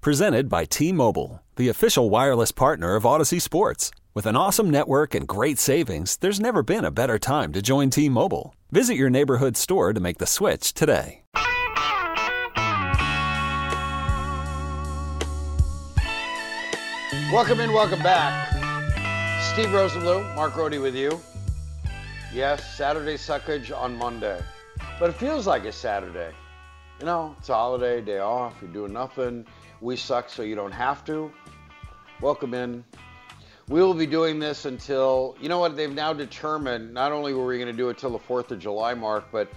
Presented by T Mobile, the official wireless partner of Odyssey Sports. With an awesome network and great savings, there's never been a better time to join T Mobile. Visit your neighborhood store to make the switch today. Welcome in, welcome back. Steve Rosenbloom, Mark Grote with you. Yes, Saturday suckage on Monday. But it feels like a Saturday. You know, it's a holiday, day off, you're doing nothing. We suck so you don't have to. Welcome in. We will be doing this until, you know what, they've now determined not only were we going to do it till the 4th of July mark, but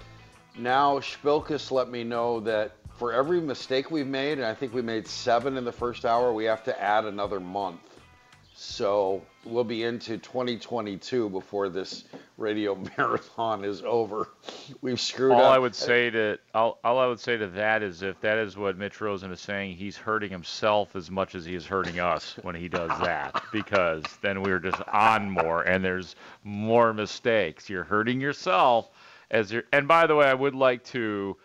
now Spilkus let me know that for every mistake we've made, and I think we made seven in the first hour, we have to add another month. So we'll be into 2022 before this radio marathon is over. We've screwed all up. All I would say to all, all I would say to that is if that is what Mitch Rosen is saying, he's hurting himself as much as he is hurting us when he does that because then we're just on more and there's more mistakes. You're hurting yourself as you're. And by the way, I would like to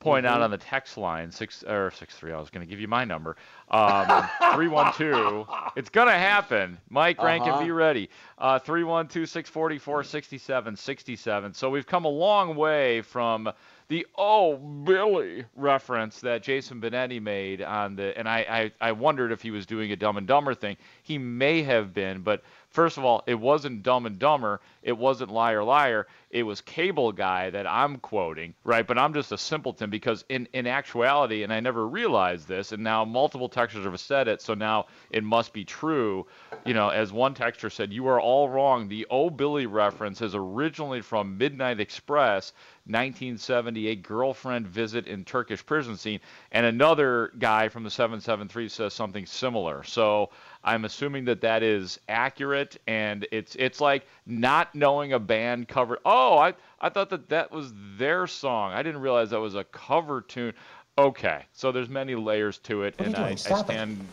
point mm-hmm. out on the text line six or six three. I was going to give you my number. Um, three one two. It's going to happen. Mike Rankin, uh-huh. be ready. Uh, three one two six forty four sixty seven sixty seven. So we've come a long way from the oh Billy reference that Jason Benetti made on the, and I, I I wondered if he was doing a Dumb and Dumber thing. He may have been, but First of all, it wasn't Dumb and Dumber. It wasn't Liar Liar. It was Cable Guy that I'm quoting, right? But I'm just a simpleton because in, in actuality, and I never realized this, and now multiple textures have said it, so now it must be true. You know, as one texture said, you are all wrong. The Oh Billy reference is originally from Midnight Express, 1978 girlfriend visit in Turkish prison scene. And another guy from the 773 says something similar. So I'm assuming that that is accurate, and it's it's like not knowing a band cover. Oh, I I thought that that was their song. I didn't realize that was a cover tune. Okay, so there's many layers to it, what and I, Stop I stand. It.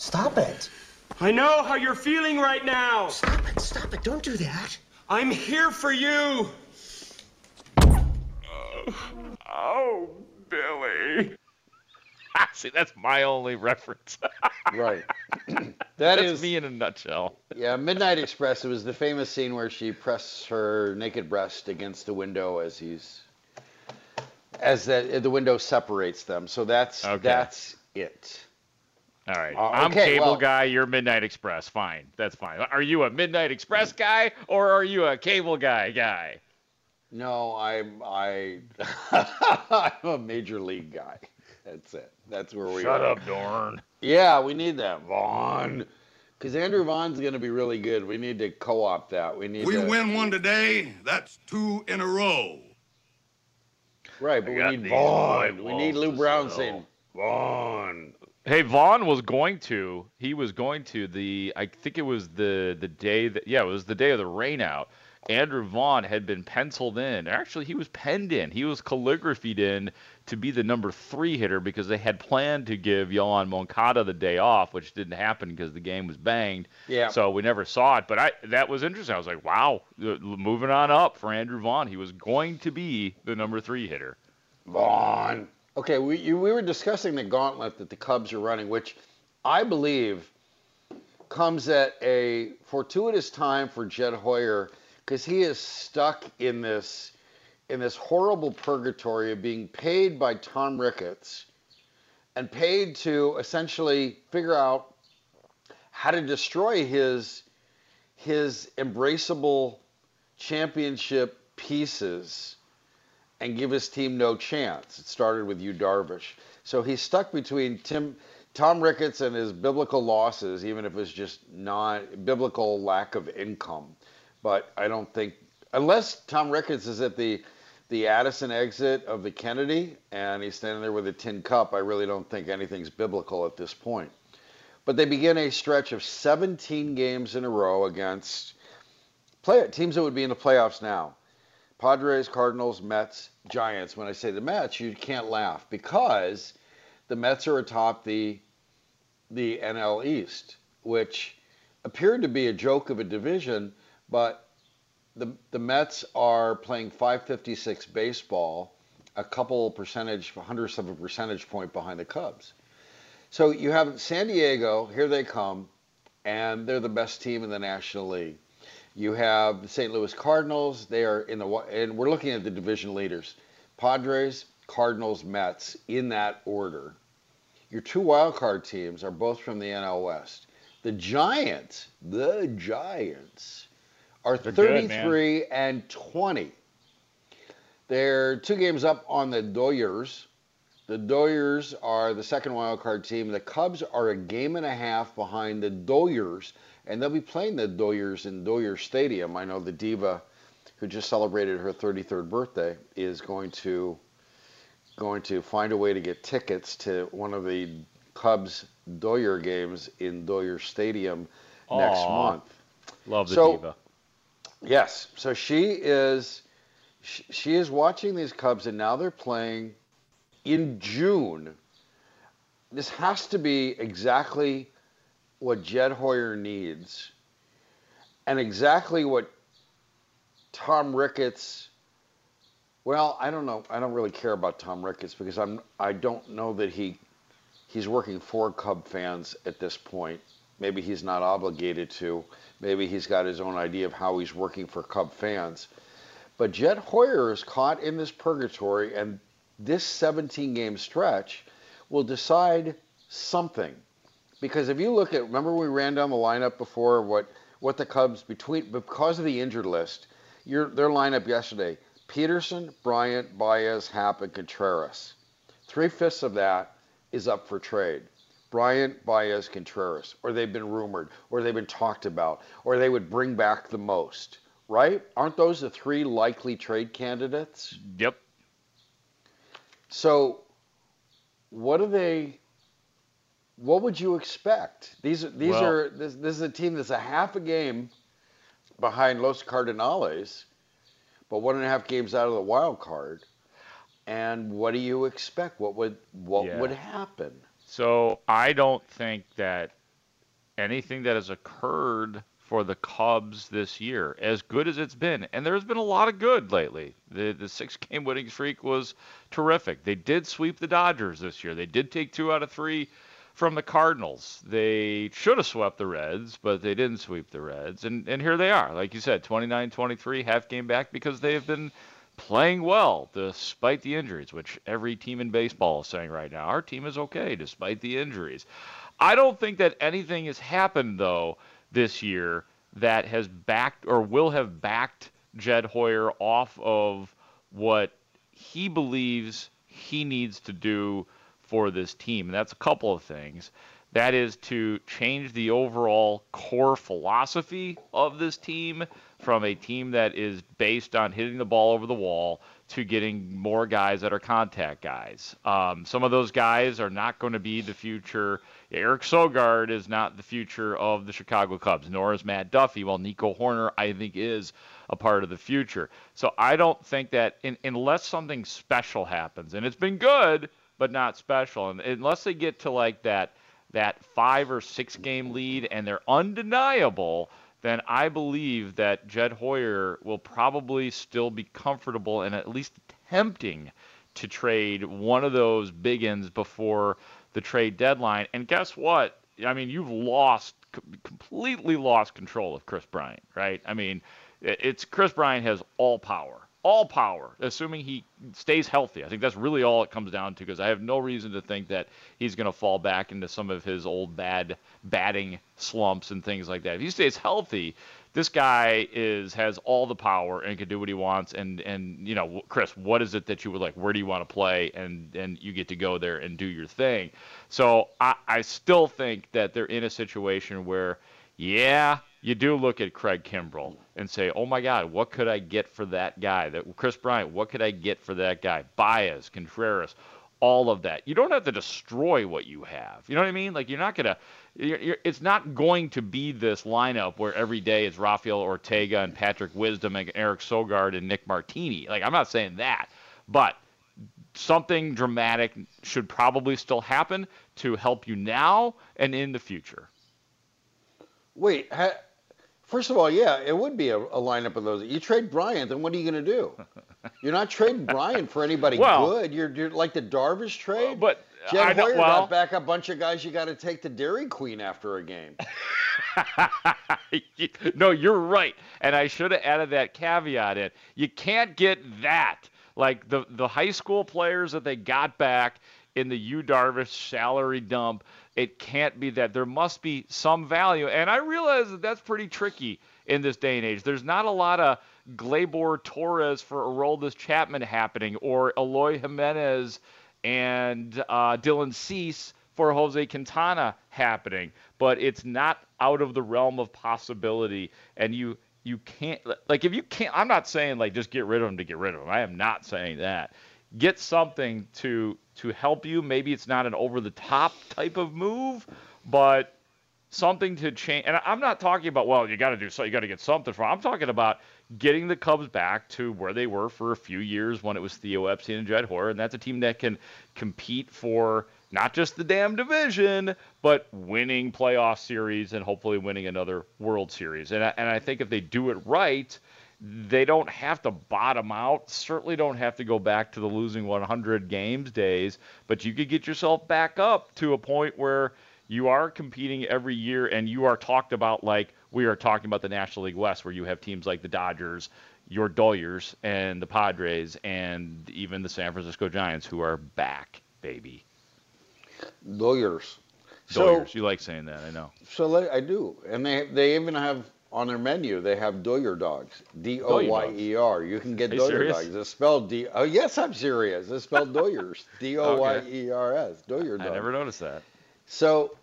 Stop it. I know how you're feeling right now. Stop it! Stop it! Don't do that. I'm here for you. Oh, Billy. See, that's my only reference. right. that that's is me in a nutshell. Yeah, Midnight Express. It was the famous scene where she presses her naked breast against the window as he's as that the window separates them. So that's okay. that's it. All right. Uh, I'm okay, cable well, guy. You're Midnight Express. Fine. That's fine. Are you a Midnight Express guy or are you a cable guy guy? No, I'm I I'm a major league guy. That's it. That's where we Shut are. up, Dorn. Yeah, we need that, Vaughn. Because Andrew Vaughn's going to be really good. We need to co-opt that. We need. We to... win one today. That's two in a row. Right, but we need Vaughn. We need Lou Brown saying Vaughn. Hey, Vaughn was going to. He was going to the. I think it was the the day that. Yeah, it was the day of the rainout. Andrew Vaughn had been penciled in. Actually, he was penned in. He was calligraphied in to be the number three hitter because they had planned to give Yoan Moncada the day off, which didn't happen because the game was banged. Yeah. So we never saw it. But I that was interesting. I was like, wow, moving on up for Andrew Vaughn. He was going to be the number three hitter. Vaughn. Okay, we you, we were discussing the gauntlet that the Cubs are running, which I believe comes at a fortuitous time for Jed Hoyer because he is stuck in this in this horrible purgatory of being paid by Tom Ricketts and paid to essentially figure out how to destroy his his embraceable championship pieces and give his team no chance. It started with Yu Darvish. So he's stuck between Tim Tom Ricketts and his biblical losses, even if it's just not biblical lack of income. But I don't think unless Tom Ricketts is at the the Addison exit of the Kennedy and he's standing there with a tin cup, I really don't think anything's biblical at this point. But they begin a stretch of 17 games in a row against play teams that would be in the playoffs now. Padres, Cardinals, Mets, Giants. When I say the Mets, you can't laugh because the Mets are atop the the NL East, which appeared to be a joke of a division, but the the Mets are playing 556 baseball, a couple percentage hundredths of a percentage point behind the Cubs. So you have San Diego, here they come, and they're the best team in the National League. You have the St. Louis Cardinals, they are in the and we're looking at the division leaders. Padres, Cardinals, Mets in that order. Your two wild card teams are both from the NL West. The Giants, the Giants are They're good, 33 and 20. They're two games up on the Doyers. The Doyers are the second wild card team. The Cubs are a game and a half behind the Doyers, and they'll be playing the Doyers in Doyer Stadium. I know the diva who just celebrated her 33rd birthday is going to going to find a way to get tickets to one of the Cubs Doyer games in Doyer Stadium next month. Love the So- diva. Yes. So she is she, is watching these Cubs and now they're playing in June. This has to be exactly what Jed Hoyer needs and exactly what Tom Ricketts well, I don't know. I don't really care about Tom Ricketts because I'm I don't know that he he's working for Cub fans at this point. Maybe he's not obligated to. Maybe he's got his own idea of how he's working for Cub fans. But Jed Hoyer is caught in this purgatory, and this 17 game stretch will decide something. Because if you look at, remember we ran down the lineup before what what the Cubs between because of the injured list, your their lineup yesterday: Pederson, Bryant, Baez, Happ, and Contreras. Three fifths of that is up for trade. Bryant, Baez, Contreras, or they've been rumored, or they've been talked about, or they would bring back the most, right? Aren't those the three likely trade candidates? Yep. So, what do they? What would you expect? These are these Well- are this, this is a team that's a half a game behind Los Cardinales, but one and a half games out of the wild card. And what do you expect? What would what Yeah. would happen? So I don't think that anything that has occurred for the Cubs this year, as good as it's been, and there's been a lot of good lately. The the six game winning streak was terrific. They did sweep the Dodgers this year. They did take two out of three from the Cardinals. They should have swept the Reds, but they didn't sweep the Reds. And and here they are. Like you said, 29-23, half game back because they have been playing well despite the injuries, which every team in baseball is saying right now. Our team is okay despite the injuries. I don't think that anything has happened though this year that has backed or will have backed Jed Hoyer off of what he believes he needs to do for this team. And that's a couple of things. That is to change the overall core philosophy of this team from a team that is based on hitting the ball over the wall to getting more guys that are contact guys. Um, some of those guys are not going to be the future. Eric Sogard is not the future of the Chicago Cubs, nor is Matt Duffy. While Nico Hoerner, I think, is a part of the future. So I don't think that in, unless something special happens, and it's been good, but not special, and unless they get to like that that five or six game lead and they're undeniable, then I believe that Jed Hoyer will probably still be comfortable and at least attempting to trade one of those big ends before the trade deadline. And guess what? I mean, you've lost completely lost control of Kris Bryant, right? I mean, it's Kris Bryant has all power, all power, assuming he stays healthy. I think that's really all it comes down to because I have no reason to think that he's going to fall back into some of his old bad batting slumps and things like that. If he stays healthy, this guy is has all the power and can do what he wants. And and you know, Kris, what is it that you would like? Where do you want to play? And and you get to go there and do your thing. So I, I still think that they're in a situation where, yeah, you do look at Craig Kimbrel and say, oh my God, what could I get for that guy? That Kris Bryant, what could I get for that guy? Baez, Contreras, all of that. You don't have to destroy what you have. You know what I mean? Like you're not gonna. You're, you're, it's not going to be this lineup where every day it's Rafael Ortega and Patrick Wisdom and Eric Sogard and Nick Martini. Like I'm not saying that, but something dramatic should probably still happen to help you now and in the future. Wait, ha- first of all, yeah, it would be a, a lineup of those. You trade Bryant, then what are you going to do? You're not trading Bryant for anybody Well- good. You're, you're like the Darvish trade. but Jed I Hoyer well- got back a bunch of guys you got to take to Dairy Queen after a game. no, you're right. And I should have added that caveat in. You can't get that. Like the the high school players that they got back in the Yu Darvish salary dump, it can't be that. There must be some value. And I realize that that's pretty tricky in this day and age. There's not a lot of Gleyber Torres for Aroldis Chapman happening or Eloy Jimenez and uh, Dylan Cease for Jose Quintana happening, but it's not out of the realm of possibility. And you you can't like if you can't. I'm not saying like just get rid of them to get rid of them. I am not saying that. Get something to to help you. Maybe it's not an over the top type of move, but something to change. And I'm not talking about well, you got to do so. You got to get something from. I'm talking about getting the Cubs back to where they were for a few years when it was Theo Epstein and Jed Hoyer, and that's a team that can compete for not just the damn division, but winning playoff series and hopefully winning another World Series. And I, and I think if they do it right, they don't have to bottom out. Certainly don't have to go back to the losing 100 games days, but you could get yourself back up to a point where you are competing every year and you are talked about like we are talking about the National League West, where you have teams like the Dodgers, your Doyers, and the Padres, and even the San Francisco Giants who are back, baby. Lawyers. Doyers. you like saying that, I know. So I do, and they they even have on their menu they have Doyer dogs, D O Y E R. You can get Doyer serious? dogs. It's spelled D. Oh yes, I'm serious. It's spelled Doyers. D O Y E R S. Doyer dogs. I never noticed that. So,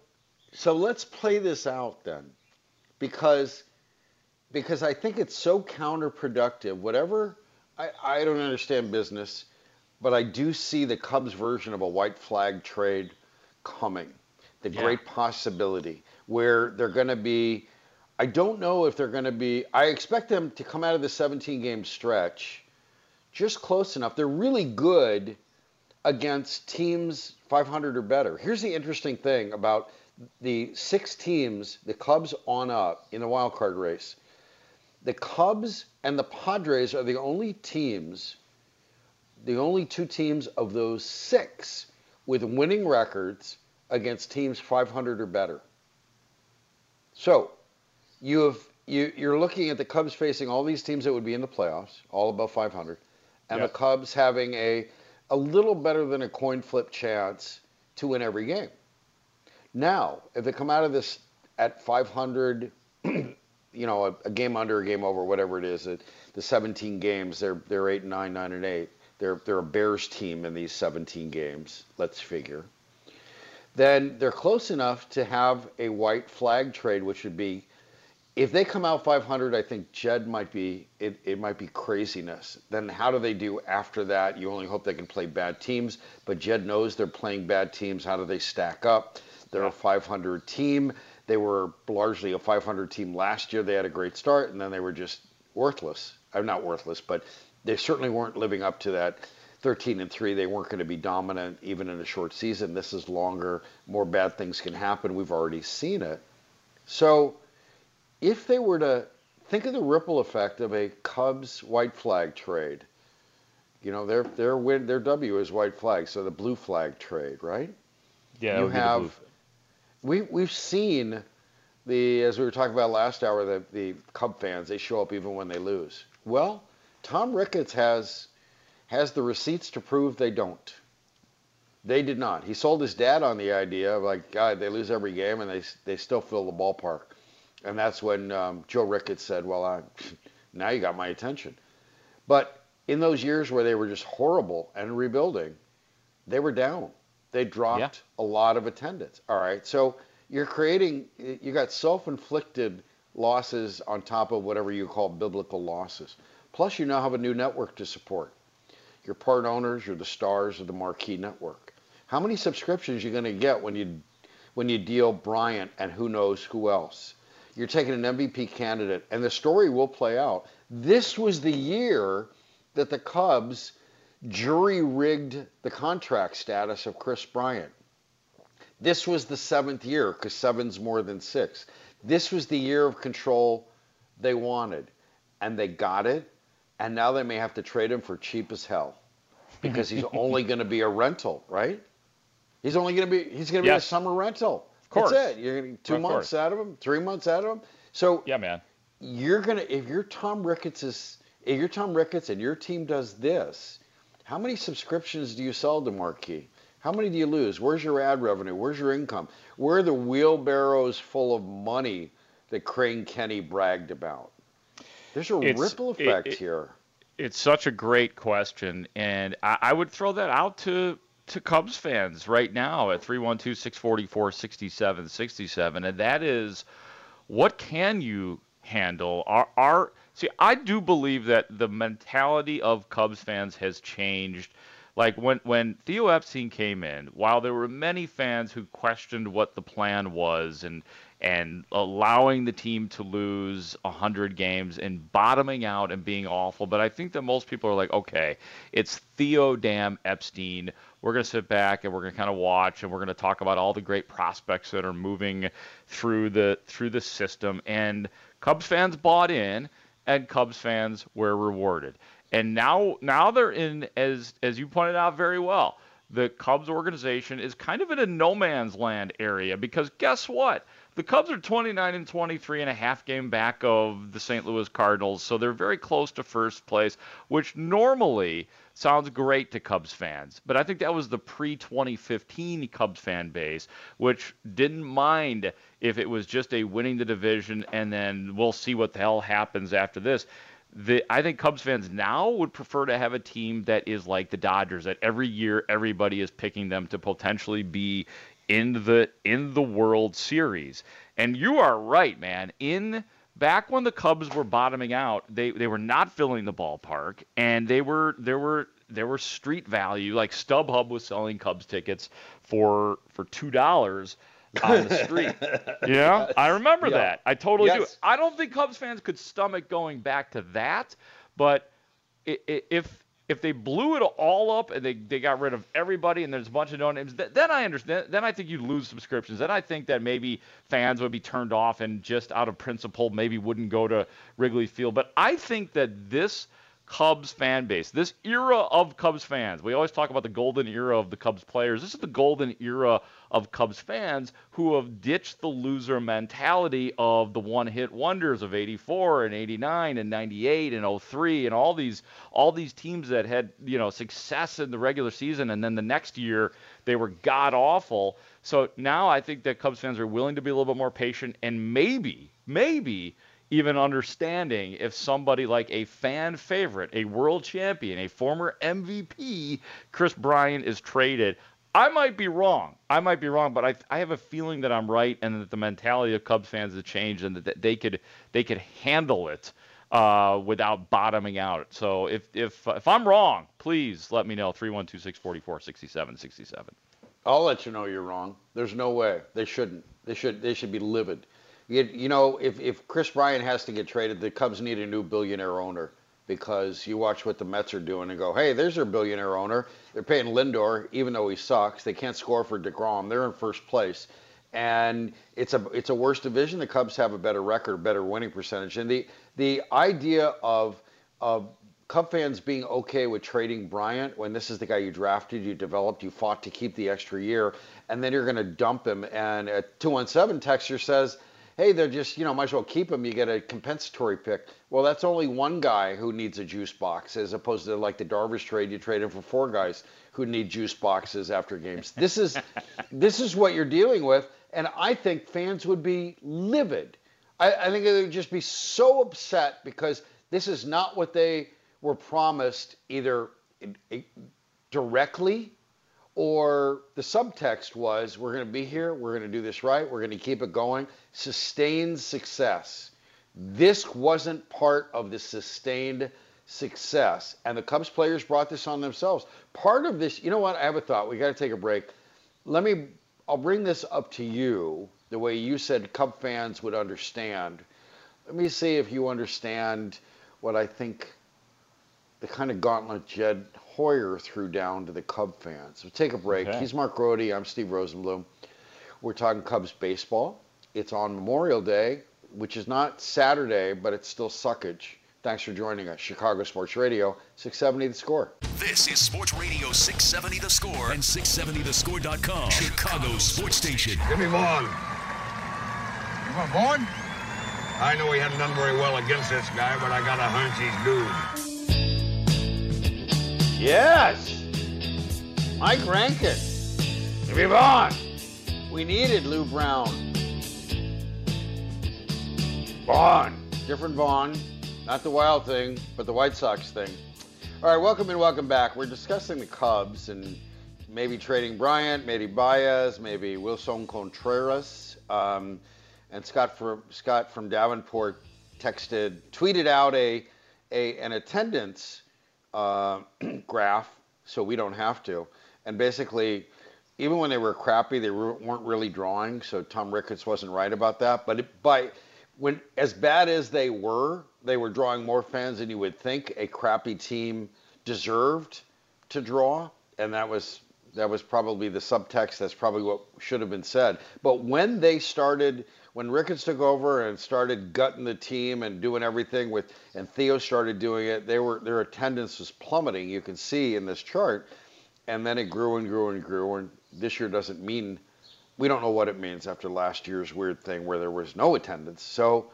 so let's play this out then, because because I think it's so counterproductive. Whatever I, I don't understand business, but I do see the Cubs version of a white flag trade coming. The Yeah. great possibility where they're going to be. I don't know if they're going to be. I expect them to come out of the 17 game stretch just close enough. They're really good against teams 500 or better. Here's the interesting thing about the six teams, the Cubs on up in the wild card race. The Cubs and the Padres are the only teams, the only two teams of those six with winning records against teams 500 or better. So, you have you, you're looking at the Cubs facing all these teams that would be in the playoffs, all above 500, and Yep. the Cubs having a a little better than a coin flip chance to win every game. Now, if they come out of this at 500, you know, a, a game under, a game over, whatever it is, it, the 17 games, they're they're eight, nine, nine, and eight. They're they're a Bears team in these 17 games. Let's figure. Then they're close enough to have a white flag trade, which would be if they come out 500, I think Jed might be it, it might be craziness. Then how do they do after that? You only hope they can play bad teams, but Jed knows they're playing bad teams. How do they stack up? They're a 500 team. They were largely a 500 team last year. They had a great start, and then they were just worthless. I'm not worthless, but they certainly weren't living up to that 13 and 3 they weren't going to be dominant even in a short season this is longer more bad things can happen we've already seen it so if they were to think of the ripple effect of a Cubs white flag trade, you know their their win their W is white flag, so the blue flag trade, right? Yeah, you have we we've seen the as we were talking about last hour the the Cub fans they show up even when they lose. Well, Tom Ricketts has has the receipts to prove they don't. They did not. He sold his dad on the idea of like, God, they lose every game and they they still fill the ballpark. And that's when um, Joe Ricketts said, "Well, I, now you got my attention." But in those years where they were just horrible and rebuilding, they were down. They dropped Yeah. a lot of attendance. All right, so you're creating, you got self-inflicted losses on top of whatever you call biblical losses. Plus, you now have a new network to support. You're part owners. You're the stars of the marquee network. How many subscriptions are you going to get when you when you deal Bryant and who knows who else? You're taking an MVP candidate, and the story will play out. This was the year that the Cubs jury rigged the contract status of Kris Bryant. This was the seventh year because seven's more than six. This was the year of control they wanted, and they got it. And now they may have to trade him for cheap as hell because he's only going to be a rental, right? He's only going to be he's going to Yes. be a summer rental. Of course. That's it. You're to two Of months course. out of him, three months out of him. So Yeah, man. you're gonna if you're Tom Ricketts is if you're Tom Ricketts and your team does this, how many subscriptions do you sell to Marquee? How many do you lose? Where's your ad revenue? Where's your income? Where are the wheelbarrows full of money that Crane Kenney bragged about? There's a It's- ripple it- effect it- here. It's such a great question, and I, I would throw that out to to Cubs fans right now at 312-644-6767, and that is, what can you handle? Are, are see, I do believe that the mentality of Cubs fans has changed. Like when when Theo Epstein came in, while there were many fans who questioned what the plan was and and allowing the team to lose 100 games and bottoming out and being awful. But I think that most people are like, okay, it's Theo Dam Epstein. We're going to sit back and we're going to kind of watch and we're going to talk about all the great prospects that are moving through the through the system. And Cubs fans bought in and Cubs fans were rewarded. And now now they're in as as you pointed out very well. The Cubs organization is kind of in a no man's land area because guess what? The Cubs are 29 and 23 and a half game back of the St. Louis Cardinals, so they're very close to first place, which normally sounds great to Cubs fans. But I think that was the pre 2015 Cubs fan base, which didn't mind if it was just a winning the division and then we'll see what the hell happens after this. The, I think Cubs fans now would prefer to have a team that is like the Dodgers, that every year everybody is picking them to potentially be in the in the World Series. And you are right, man. In back when the Cubs were bottoming out, they they were not filling the ballpark, and they were there were there were street value. Like StubHub was selling Cubs tickets for for two dollars on the street. yeah, I remember Yeah. that. I totally do. I don't think Cubs fans could stomach going back to that, but if if they blew it all up and they, they got rid of everybody and there's a bunch of no names, th- then I understand. Then I think you'd lose subscriptions. Then I think that maybe fans would be turned off and just out of principle maybe wouldn't go to Wrigley Field. But I think that this Cubs fan base, this era of Cubs fans, we always talk about the golden era of the Cubs players. This is the golden era of Cubs fans who have ditched the loser mentality of the one-hit wonders of 84 and 89 and 98 and 03 and all these all these teams that had, you know, success in the regular season and then the next year they were god awful. So now I think that Cubs fans are willing to be a little bit more patient and maybe maybe even understanding if somebody like a fan favorite, a world champion, a former MVP, Kris Bryant is traded. I might be wrong. I might be wrong, but I, I have a feeling that I'm right and that the mentality of Cubs fans has changed and that they could they could handle it uh, without bottoming out. So if if if I'm wrong, please let me know. 312-644-6767. I'll let you know you're wrong. There's no way. They shouldn't. They should. They should be livid. You, you know, if if Kris Bryant has to get traded, the Cubs need a new billionaire owner because you watch what the Mets are doing and go, hey, there's their billionaire owner. They're paying Lindor, even though he sucks. They can't score for Degrom. They're in first place, and it's a it's a worse division. The Cubs have a better record, better winning percentage, and the the idea of of Cub fans being okay with trading Bryant when this is the guy you drafted, you developed, you fought to keep the extra year, and then you're going to dump him. And a 217 texture says, hey, they're just, you know, might as well keep him. You get a compensatory pick. Well, that's only one guy who needs a juice box, as opposed to like the Darvish trade, you trade him for four guys who need juice boxes after games. This is, this is what you're dealing with, and I think fans would be livid. I, I think they would just be so upset because this is not what they were promised either directly or the subtext was we're going to be here, we're going to do this right, we're going to keep it going. Sustained success. This wasn't part of the sustained success. And the Cubs players brought this on themselves. Part of this, you know what? I have a thought. We got to take a break. Let me, I'll bring this up to you the way you said Cub fans would understand. Let me see if you understand what I think the kind of gauntlet Jed Hoyer threw down to the Cub fans. So take a break. Okay. He's Mark Grote. I'm Steve Rosenbloom. We're talking Cubs baseball. It's on Memorial Day, which is not Saturday, but it's still suckage. Thanks for joining us. Chicago Sports Radio, 670 The Score. This is Sports Radio 670 The Score and 670thescore.com. Chicago Sports Station. Give me Vaughn. You want Vaughn? I know he hadn't done very well against this guy, but I got a hunch he's due. Yes! Mike Rankin. Vaughn. We needed Lou Brown. Vaughn. Different Vaughn. Not the Wild thing, but the White Sox thing. All right, welcome and welcome back. We're discussing the Cubs and maybe trading Bryant, maybe Baez, maybe Willson Contreras. Um, and Scott from Scott from Davenport texted, tweeted out a, a an attendance uh, graph, so we don't have to. And basically, even when they were crappy, they were, weren't really drawing. So Tom Ricketts wasn't right about that. But it, by when as bad as they were, they were drawing more fans than you would think a crappy team deserved to draw, and that was that was probably the subtext. That's probably what should have been said. But when they started, when Ricketts took over and started gutting the team and doing everything with, and Theo started doing it, they were their attendance was plummeting. You can see in this chart, and then it grew and grew and grew. And this year doesn't mean we don't know what it means after last year's weird thing where there was no attendance. So,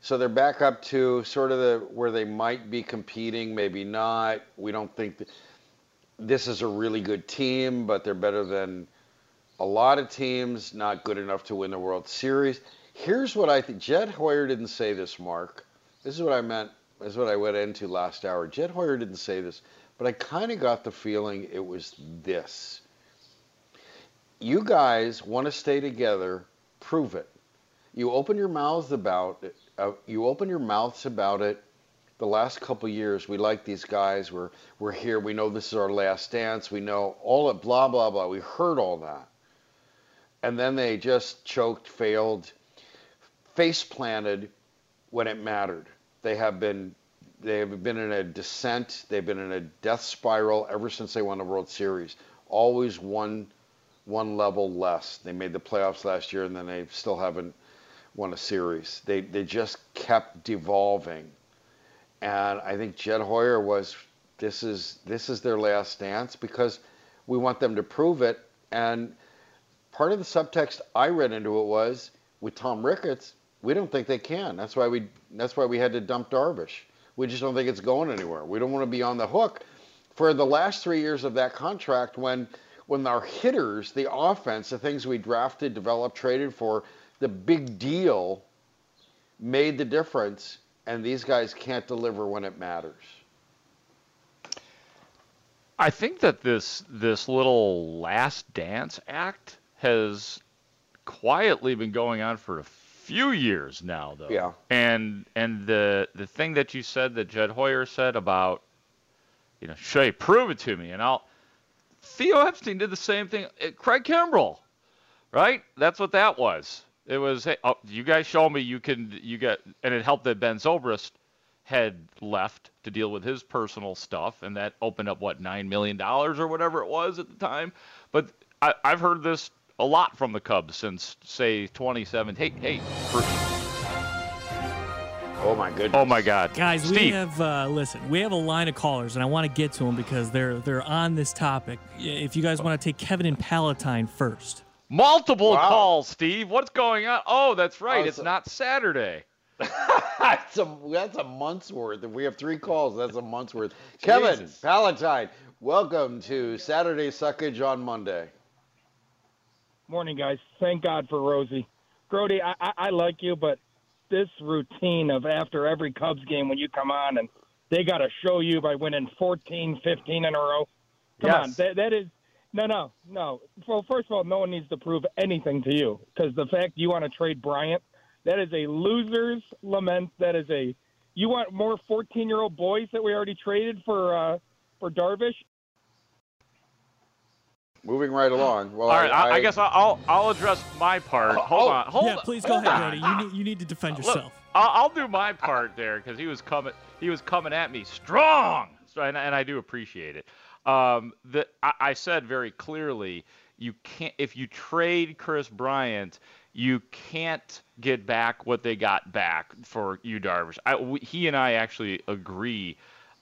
so they're back up to sort of the where they might be competing, maybe not. We don't think that this is a really good team, but they're better than a lot of teams. Not good enough to win the World Series. Here's what I think. Jed Hoyer didn't say this, Mark. This is what I meant. This is what I went into last hour. Jed Hoyer didn't say this, but I kind of got the feeling it was this you guys want to stay together, prove it. You open your mouths about it. Uh, you open your mouths about it. The last couple years, we like these guys. We're we're here. We know this is our last dance. We know all it. Blah blah blah. We heard all that, and then they just choked, failed, face planted when it mattered. They have been they have been in a descent. They've been in a death spiral ever since they won the World Series. Always one one level less. They made the playoffs last year, and then they still haven't won a series. They they just kept devolving, and I think Jed Hoyer was this is this is their last dance because we want them to prove it. And part of the subtext I read into it was with Tom Ricketts, we don't think they can. That's why we that's why we had to dump Darvish. We just don't think it's going anywhere. We don't want to be on the hook for the last three years of that contract when when our hitters, the offense, the things we drafted, developed, traded for, the big deal made the difference, and these guys can't deliver when it matters. I think that this this little last dance act has quietly been going on for a few years now though. Yeah. And and the the thing that you said that Jed Hoyer said about you know, Shay, prove it to me and I'll Theo Epstein did the same thing. Uh, Craig Kimbrel, right? That's what that was. It was, hey, oh, you guys show me you can, you get, and it helped that Ben Zobrist had left to deal with his personal stuff, and that opened up what nine million dollars or whatever it was at the time. But I, I've heard this a lot from the Cubs since say 2017. Hey, hey, for, Oh my goodness. oh my God, Guys, we have uh, listen. We have a line of callers, and I want to get to them because they're they're on this topic. If you guys want to take Kevin and Palatine first, multiple Wow. calls, Steve. What's going on? Oh, that's right. Oh, it's so- not Saturday. that's a that's a month's worth. If we have three calls, that's a month's worth. Kevin Jesus. Palatine, welcome to Saturday Suckage on Monday. Morning, guys. Thank God for Rosie. Grody, I, I, I like you, but this routine of after every Cubs game when you come on and they got to show you by winning 14, 15 in a row. Come on, that, that is no, no, no. Well, first of all, no one needs to prove anything to you because the fact you want to trade Bryant, that is a loser's lament. That is a You want more 14 year old boys that we already traded for uh, for Darvish? Moving right along. Well, All right, I, I guess I'll I'll address my part. Hold oh, on, hold yeah, please go ahead, on. Brody. You need, you need to defend Look, yourself. I'll, I'll do my part there because he was coming. He was coming at me strong, so, and, and I do appreciate it. Um, the, I, I said very clearly, you can't if you trade Kris Bryant, you can't get back what they got back for you, Darvish. I, we, he and I actually agree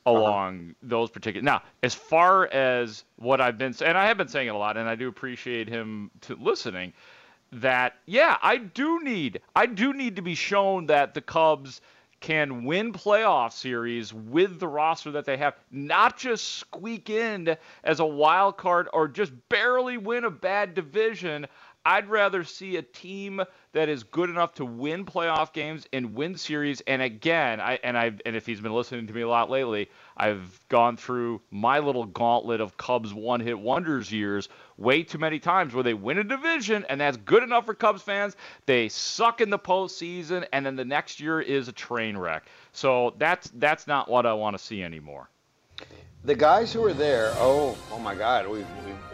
Uh-huh. along those particular. Now, as far as what I've been saying, and I have been saying it a lot, and I do appreciate him to listening. That yeah, I do need I do need to be shown that the Cubs can win playoff series with the roster that they have, not just squeak in as a wild card or just barely win a bad division. I'd rather see a team that is good enough to win playoff games and win series. And again, I and I and if he's been listening to me a lot lately, I've gone through my little gauntlet of Cubs one-hit wonders years way too many times where they win a division and that's good enough for Cubs fans. They suck in the postseason, and then the next year is a train wreck. So that's that's not what I want to see anymore. The guys who are there. Oh, oh my God. We, we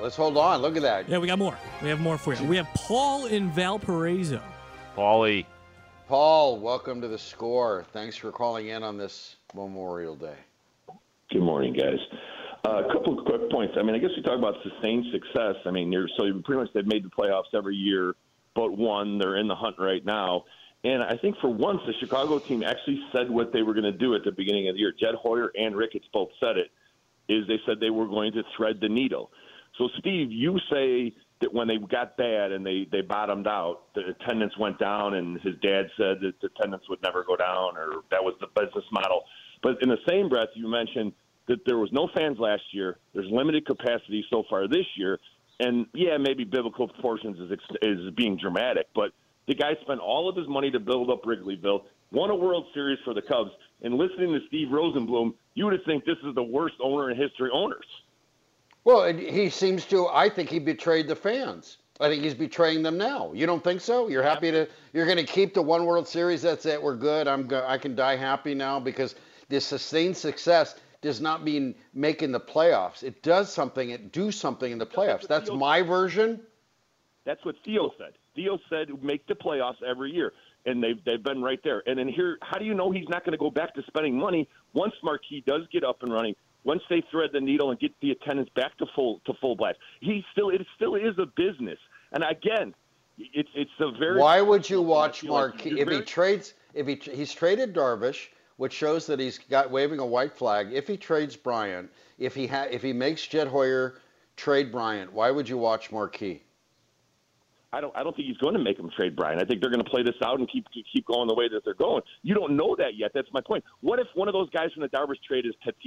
let's hold on. Look at that. Yeah, we got more. We have more for you. We have Paul in Valparaiso. Paulie. Paul, welcome to the score. Thanks for calling in on this Memorial Day. Good morning, guys. Uh, a couple of quick points. I mean, I guess we talk about sustained success. I mean, you're, so pretty much they've made the playoffs every year, but one. They're in the hunt right now. And I think for once, the Chicago team actually said what they were going to do at the beginning of the year. Jed Hoyer and Ricketts both said it. Is they said they were going to thread the needle. So, Steve, you say that when they got bad and they they bottomed out, the attendance went down, and his dad said that the attendance would never go down, or that was the business model. But in the same breath, you mentioned that there was no fans last year. There's limited capacity so far this year, and yeah, maybe biblical proportions is is being dramatic, but the guy spent all of his money to build up Wrigleyville, won a World Series for the Cubs, and listening to Steve Rosenbloom, you would think this is the worst owner in history owners. Well, he seems to. I think he betrayed the fans. I think he's betraying them now. You don't think so? You're happy to. You're going to keep the one World Series. That's it. We're good. I'm. Go, I can die happy now because this sustained success does not mean making the playoffs. It does something. It do something in the playoffs. That's Theo- my version. That's what Theo said. Theo said make the playoffs every year, and they've they've been right there. And then here, how do you know he's not going to go back to spending money once Marquee does get up and running? Once they thread the needle and get the attendance back to full to full blast, he still it still is a business. And again, it's it's a very. Why would you watch I feel like Marquee if he trades? If he he's traded Darvish, which shows that he's got waving a white flag. If he trades Bryant, if he ha- if he makes Jed Hoyer trade Bryant, why would you watch Marquee? I don't. I don't think he's going to make him trade Brian. I think they're going to play this out and keep keep going the way that they're going. You don't know that yet. That's my point. What if one of those guys from the Darvish trade is? It's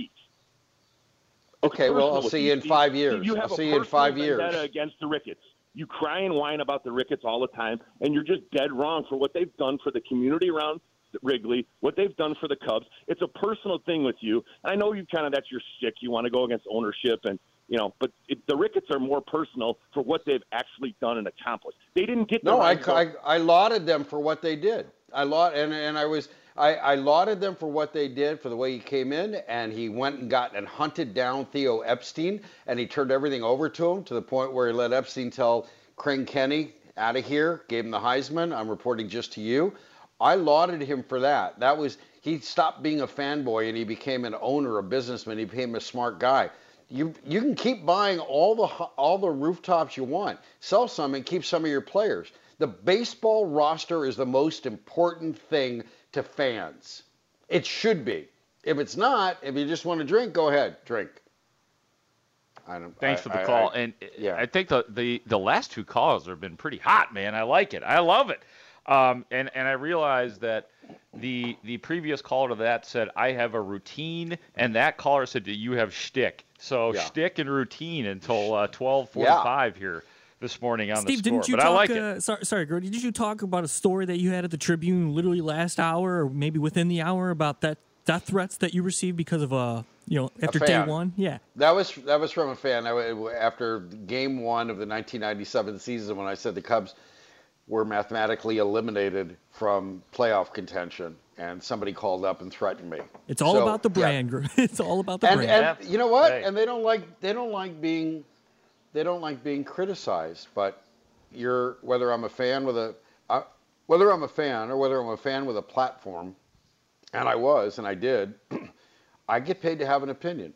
Okay, well, I'll see you in five years. You have I'll see you in five years. against the Ricketts. You cry and whine about the Ricketts all the time, and you're just dead wrong for what they've done for the community around Wrigley, what they've done for the Cubs. It's a personal thing with you. And I know you kind of that's your stick. You want to go against ownership and you know, but it, the Ricketts are more personal for what they've actually done and accomplished. They didn't get the No, I, I, I lauded them for what they did. I laud and, and I was I, I lauded them for what they did for the way he came in and he went and got and hunted down Theo Epstein and he turned everything over to him to the point where he let Epstein tell Crane Kenney out of here, gave him the Heisman. I'm reporting just to you. I lauded him for that. That was he stopped being a fanboy and he became an owner, a businessman. He became a smart guy. You you can keep buying all the all the rooftops you want. Sell some and keep some of your players. The baseball roster is the most important thing to fans. It should be. If it's not, if you just want to drink, go ahead, drink. I don't, Thanks I- for the I- call. I- and uh, yeah. I think the, the the last two calls have been pretty hot, man. I like it. I love it. Um, and and I realized that the the previous caller to that said I have a routine, and that caller said that you have shtick. So Yeah. shtick and routine until uh, twelve forty five here this morning on Steve, the score. didn't you but talk? I like it. uh, sorry, sorry, Grody, Did you talk about a story that you had at the Tribune literally last hour, or maybe within the hour, about that death threats that you received because of uh, you know, after day one? Yeah. That was that was from a fan. I, after Game One of the 1997 season, when I said the Cubs were mathematically eliminated from playoff contention, and somebody called up and threatened me. It's all So, about the yeah. brand. Gr- It's all about the and, brand. and you know what? Hey. And they don't like they don't like being they don't like being criticized. But you're whether I'm a fan with a uh, whether I'm a fan or whether I'm a fan with a platform, and I was and I did, I get paid to have an opinion.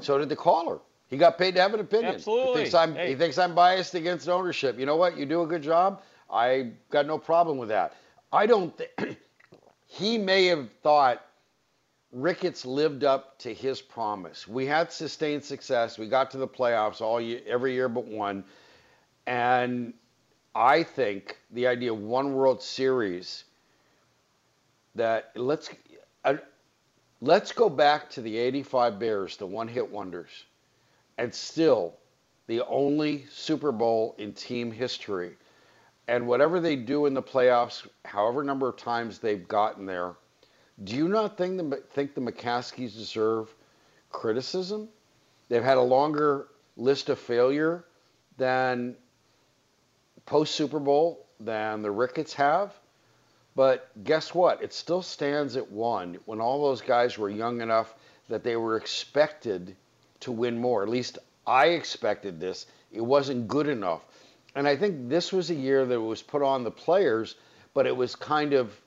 So did the caller. He got paid to have an opinion. Absolutely. He thinks I'm Hey. he thinks I'm biased against ownership. You know what? You do a good job. I got no problem with that. I don't. Th- he may have thought Ricketts lived up to his promise. We had sustained success. We got to the playoffs all year, every year but one. And I think the idea of one World Series that let's uh, let's go back to the 85 Bears, the one-hit wonders, and still the only Super Bowl in team history. And whatever they do in the playoffs, however number of times they've gotten there, do you not think the think the McCaskies deserve criticism? They've had a longer list of failure than post Super Bowl than the Ricketts have. But guess what? It still stands at one when all those guys were young enough that they were expected to win more. At least I expected this. It wasn't good enough. And I think this was a year that it was put on the players, but it was kind of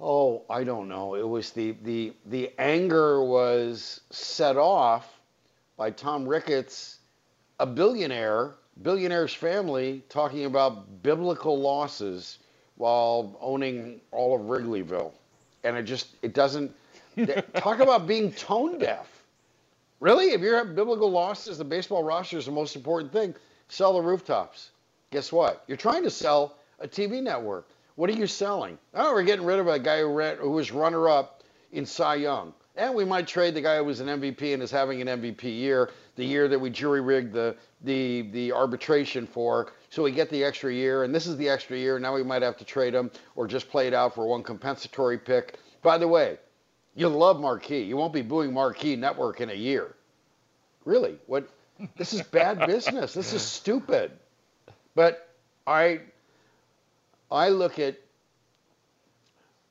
oh, I don't know. It was the the the anger was set off by Tom Ricketts, a billionaire, billionaire's family talking about biblical losses while owning all of Wrigleyville. And it just it doesn't talk about being tone deaf. Really? If you're having biblical losses, the baseball roster is the most important thing. Sell the rooftops. Guess what? You're trying to sell a TV network. What are you selling? Oh, we're getting rid of a guy who, ran, who was runner-up in Cy Young. And we might trade the guy who was an MVP and is having an MVP year, the year that we jury-rigged the, the, the arbitration for, so we get the extra year, and this is the extra year, now we might have to trade him or just play it out for one compensatory pick. By the way, you'll love Marquee. You won't be booing Marquee Network in a year. Really? What? This is bad business. This is stupid. But I, I look at.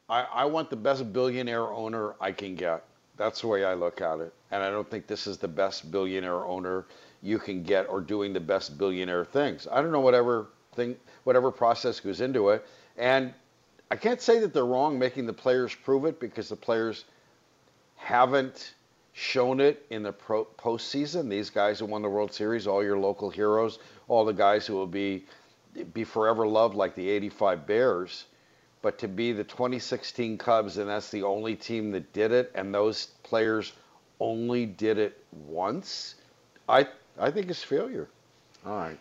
I, I want the best billionaire owner I can get. That's the way I look at it. And I don't think this is the best billionaire owner you can get or doing the best billionaire things. I don't know whatever thing, whatever process goes into it. And I can't say that they're wrong making the players prove it because the players haven't shown it in the pro- postseason. These guys who won the World Series, all your local heroes, all the guys who will be be forever loved like the 85 Bears. But to be the 2016 Cubs, and that's the only team that did it, and those players only did it once, I I think it's failure. All right.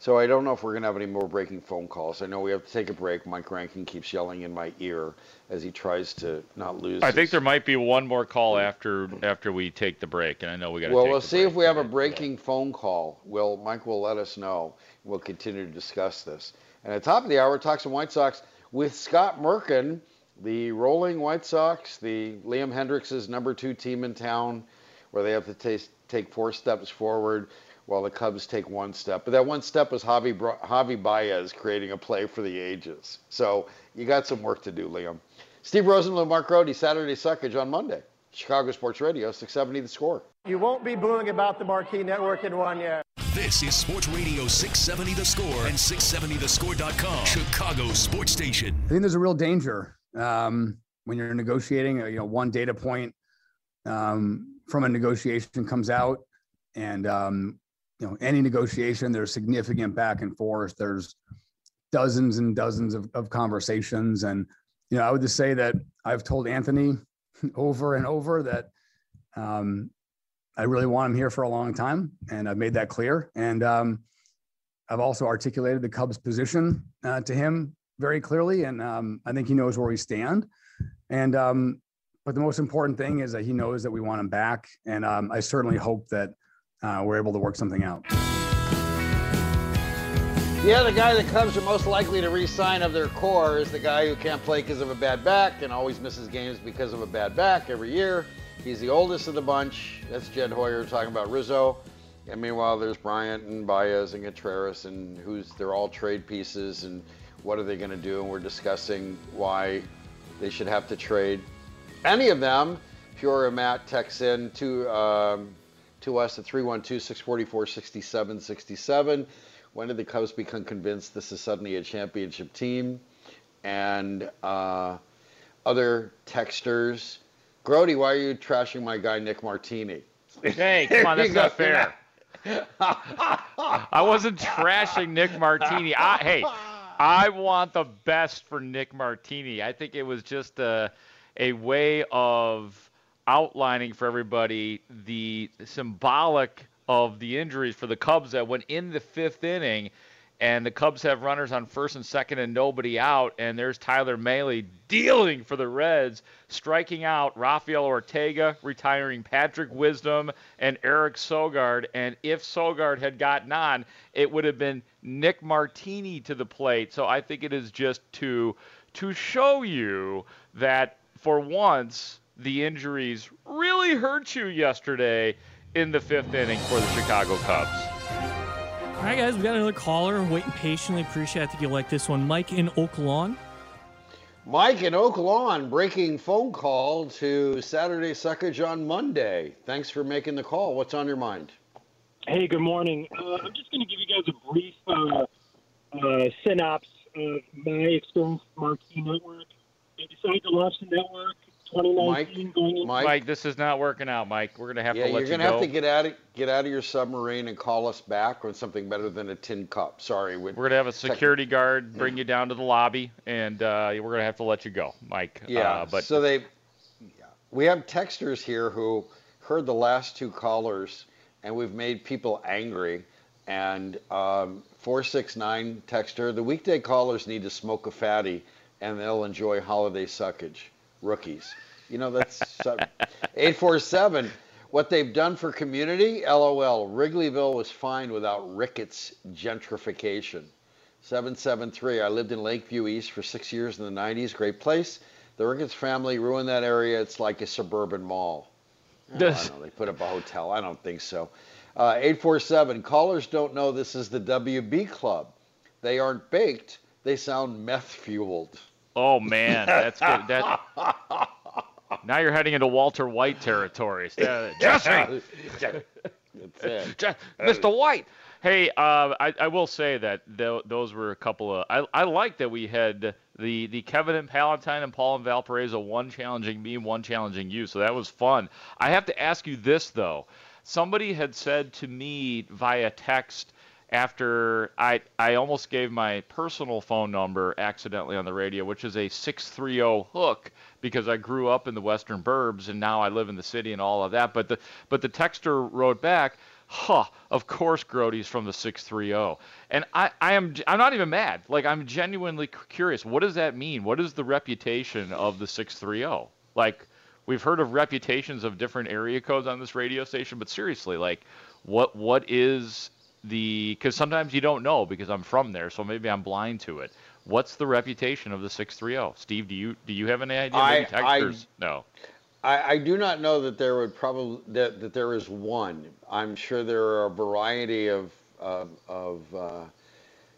So I don't know if we're going to have any more breaking phone calls. I know we have to take a break. Mike Rankin keeps yelling in my ear as he tries to not lose. I think there might be one more call mm. after after we take the break, and I know we got. Well, take we'll see break. if we have a breaking phone call. Will Mike will let us know. We'll continue to discuss this. And at the top of the hour, talk some White Sox with Scott Merkin, the rolling White Sox, the Liam Hendriks' number two team in town, where they have to ta- take four steps forward while the Cubs take one step. But that one step was Javi, Javi Baez creating a play for the ages. So you got some work to do, Liam. Steve Rosenbloom, Mark Grote, Saturday Suckage on Monday. Chicago Sports Radio, 670 The Score. You won't be booing about the Marquee Network in one year. This is Sports Radio 670 The Score and 670thescore.com. Chicago Sports Station. I think there's a real danger um, when you're negotiating. You know, one data point um, from a negotiation comes out, and um, you know, any negotiation, there's significant back and forth. There's dozens and dozens of, of conversations, and you know, I would just say that I've told Anthony over and over that um, I really want him here for a long time, and I've made that clear. And um, I've also articulated the Cubs' position uh, to him very clearly, and um, I think he knows where we stand. And um, but the most important thing is that he knows that we want him back, and um, I certainly hope that uh, we're able to work something out. Yeah, the guy the Cubs are most likely to re-sign of their core is the guy who can't play because of a bad back and always misses games because of a bad back every year. He's the oldest of the bunch. That's Jed Hoyer talking about Rizzo. And meanwhile, there's Bryant and Baez and Contreras, and who's they're all trade pieces. And what are they going to do, and we're discussing why they should have to trade any of them. Peoria Matt texts in to um, to us at 312-644-6767. When did the Cubs become convinced this is suddenly a championship team? And uh, other texters. Grody, why are you trashing my guy Nick Martini? Hey, come on, that's not fair. I wasn't trashing Nick Martini. I, hey, I want the best for Nick Martini. I think it was just a, a way of outlining for everybody the symbolic of the injuries for the Cubs that went in the fifth inning and the Cubs have runners on first and second and nobody out, and there's Tyler Mahle dealing for the Reds, striking out Rafael Ortega, retiring Patrick Wisdom and Eric Sogard. And if Sogard had gotten on, it would have been Nick Martini to the plate. So I think it is just to to show you that for once the injuries really hurt you yesterday in the fifth inning for the Chicago Cubs. All right, guys, we got another caller waiting patiently. Appreciate. I think you like this one, Mike in Oak Lawn. Mike in Oak Lawn, breaking phone call to Saturday Suckage on Monday. Thanks for making the call. What's on your mind? Hey, good morning. Uh, I'm just going to give you guys a brief uh, uh, synopsis of my experience with Marquee Network. I decided to launch the network 2019 going into Mike? Mike, this is not working out, Mike. We're gonna have yeah, to let you're you gonna go. have to get out of get out of your submarine and call us back on something better than a tin cup. Sorry, we- We're gonna have a security guard bring you down to the lobby, and uh, we're gonna have to let you go, Mike. Yeah, uh, but so they, we have texters here who heard the last two callers, and we've made people angry. And um, four six nine texter, the weekday callers need to smoke a fatty, and they'll enjoy holiday suckage. Rookies, you know that's eight four seven. What they've done for community, LOL. Wrigleyville was fine without Ricketts gentrification. 773. I lived in Lakeview East for six years in the 90s. Great place. The Ricketts family ruined that area. It's like a suburban mall. Oh, I don't know. They put up a hotel. I don't think so. Uh, 847. Callers don't know this is the WB Club. They aren't baked. They sound meth fueled. Oh man, that's good. That now you're heading into Walter White territory. Uh, Jesse, That's it. Je- Mr. White. Hey, uh, I, I will say that th- those were a couple of. I, I like that we had the the Kevin and Palatine and Paul and Valparaiso, one challenging me, one challenging you. So that was fun. I have to ask you this though. Somebody had said to me via text after I I almost gave my personal phone number accidentally on the radio, which is a 630 hook because I grew up in the western burbs and now I live in the city and all of that. But the but the texter wrote back, "Huh, of course Grody's from the 630." And I I am I'm not even mad. Like I'm genuinely curious. What does that mean? What is the reputation of the 630? Like we've heard of reputations of different area codes on this radio station, but seriously, like what what is the because sometimes you don't know because I'm from there, so maybe I'm blind to it. What's the reputation of the 630? Steve, do you do you have any idea? I- I- no. I, I do not know that there would probably that, that there is one. I'm sure there are a variety of of, of uh,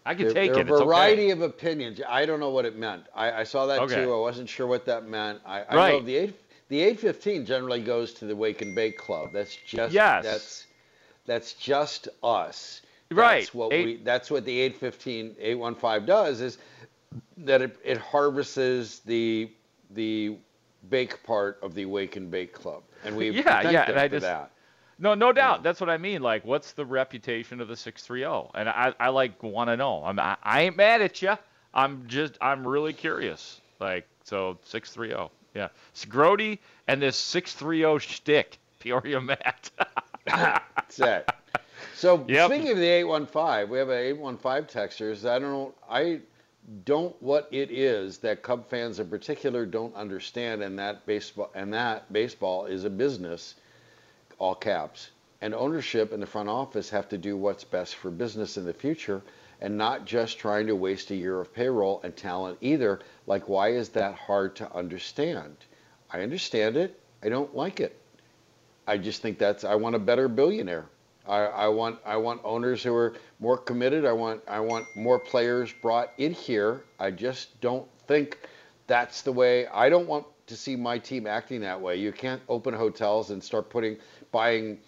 I can there, take there it. are a variety okay. of opinions. I don't know what it meant. I, I saw that Okay. too. I wasn't sure what that meant. I, I Right. know the eight the eight fifteen generally goes to the Wake and Bake Club. That's just Yes. that's that's just us. Right. That's what Eight- we that's what the 815 815 does is that it, it harvests the the bake part of the Wake and Bake Club. And we Yeah, yeah, and I just- that. No, no doubt. That's what I mean. Like, what's the reputation of the 630? And I, I like want to know. I'm, I, I ain't mad at you. I'm just, I'm really curious. Like, so 630. Yeah. It's Grody and this 630 shtick, Peoria Matt. That's it. So Yep. speaking of the 815, we have an 815 texters. I don't know. I don't what it is that Cub fans in particular don't understand, and that baseball and that baseball is a business, all caps, and ownership and the front office have to do what's best for business in the future, and not just trying to waste a year of payroll and talent either. Like, why is that hard to understand? I understand it. I don't like it. I just think that's I want a better billionaire. I, I want I want owners who are more committed. I want I want more players brought in here. I just don't think that's the way. I don't want to see my team acting that way. You can't open hotels and start putting buying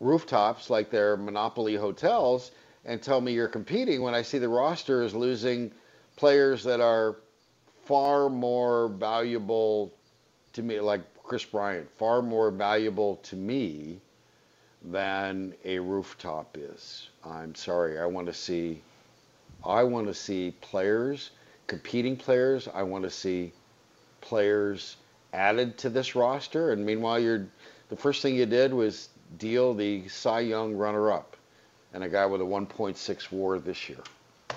rooftops like they're monopoly hotels and tell me you're competing when I see the roster is losing players that are far more valuable to me, like Kris Bryant, far more valuable to me than a rooftop is. I'm sorry. I want to see I want to see players, competing players. I want to see players added to this roster. And meanwhile, you're the first thing you did was deal the Cy Young runner-up and a guy with a 1.6 WAR this year.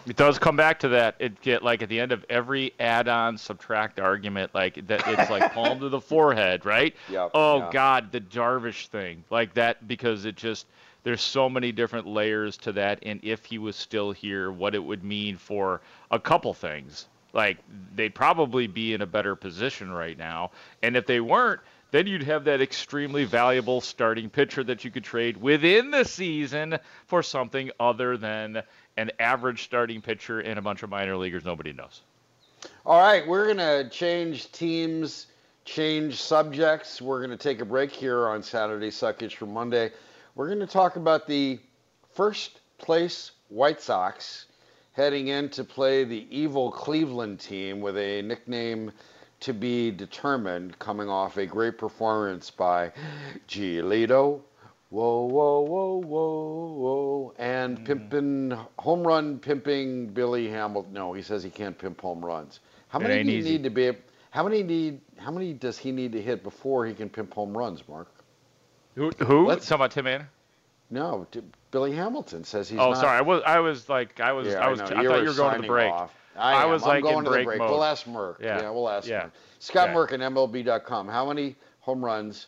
It does come back to that. It get like at the end of every add-on subtract argument, like that. It's like palm to the forehead, right? Yep, Oh yeah. God, the Darvish thing, like that, because it just there's so many different layers to that. And if he was still here, what it would mean for a couple things. Like they'd probably be in a better position right now, and if they weren't, then you'd have that extremely valuable starting pitcher that you could trade within the season for something other than an average starting pitcher and a bunch of minor leaguers nobody knows. All right, we're going to change teams, change subjects. We're going to take a break here on Saturday Suckage for Monday. We're going to talk about the first place White Sox heading in to play the evil Cleveland team with a nickname to be determined, coming off a great performance by Giolito. Whoa, whoa, whoa, whoa, whoa. And mm. pimping, home run pimping Billy Hamilton. No, he says he can't pimp home runs. How many do you easy. need to be? How many need? How many does he need to hit before he can pimp home runs, Mark? Who? Who? Let's- Talking about Tim Anderson? No, d- Billy Hamilton says he's oh, not. sorry. I was. I was like. I was. Yeah, I was. know. I, thought you were going to the break. off. I, am. was I'm like going in to break the break. mode. We'll ask Merck. Yeah. Yeah, we'll ask Yeah. Merck. Scott Yeah. Merck and MLB.com. How many home runs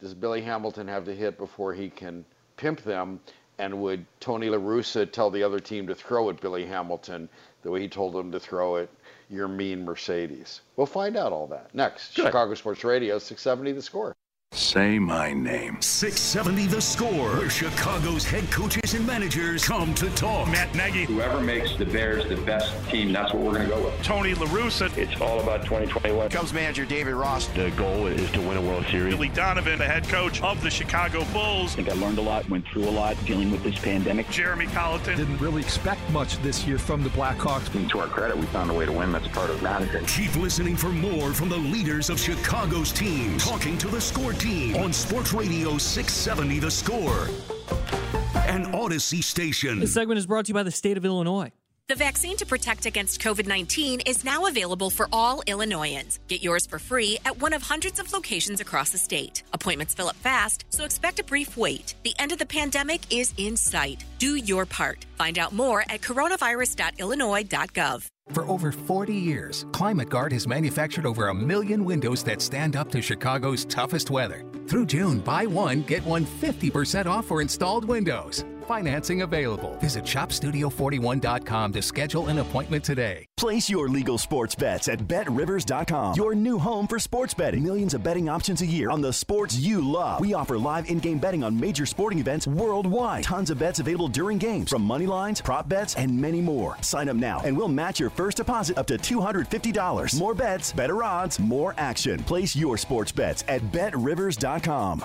does Billy Hamilton have to hit before he can pimp them? And would Tony La Russa tell the other team to throw at Billy Hamilton the way he told them to throw at Yermin Mercedes? We'll find out all that next. Chicago Sports Radio, 670 The Score. Say my name. 670 The Score, where Chicago's head coaches and managers come to talk. Matt Nagy. Whoever makes the Bears the best team, that's what we're going to go with. Tony La Russa. It's all about 2021. Cubs manager David Ross. The goal is to win a World Series. Billy Donovan, the head coach of the Chicago Bulls. I think I learned a lot, went through a lot dealing with this pandemic. Jeremy Colliton. Didn't really expect much this year from the Blackhawks. And to our credit, we found a way to win. That's part of managing. Keep listening for more from the leaders of Chicago's teams. Talking to the Score team on Sports Radio 670 The Score. An Audacy station. This segment is brought to you by the state of Illinois. The vaccine to protect against COVID 19 is now available for all Illinoisans. Get yours for free at one of hundreds of locations across the state. Appointments fill up fast, so expect a brief wait. The end of the pandemic is in sight. Do your part. Find out more at coronavirus.illinois.gov. For over 40 years, Climate Guard has manufactured over a million windows that stand up to Chicago's toughest weather. Through June, buy one, get one 50% off for installed windows. Financing available. Visit shopstudio41.com to schedule an appointment today. Place your legal sports bets at betrivers.com, your new home for sports betting. Millions of betting options a year on the sports you love. We offer live in game betting on major sporting events worldwide. Tons of bets available during games, from money lines, prop bets, and many more. Sign up now and we'll match your first deposit up to $250. More bets, better odds, more action. Place your sports bets at betrivers.com.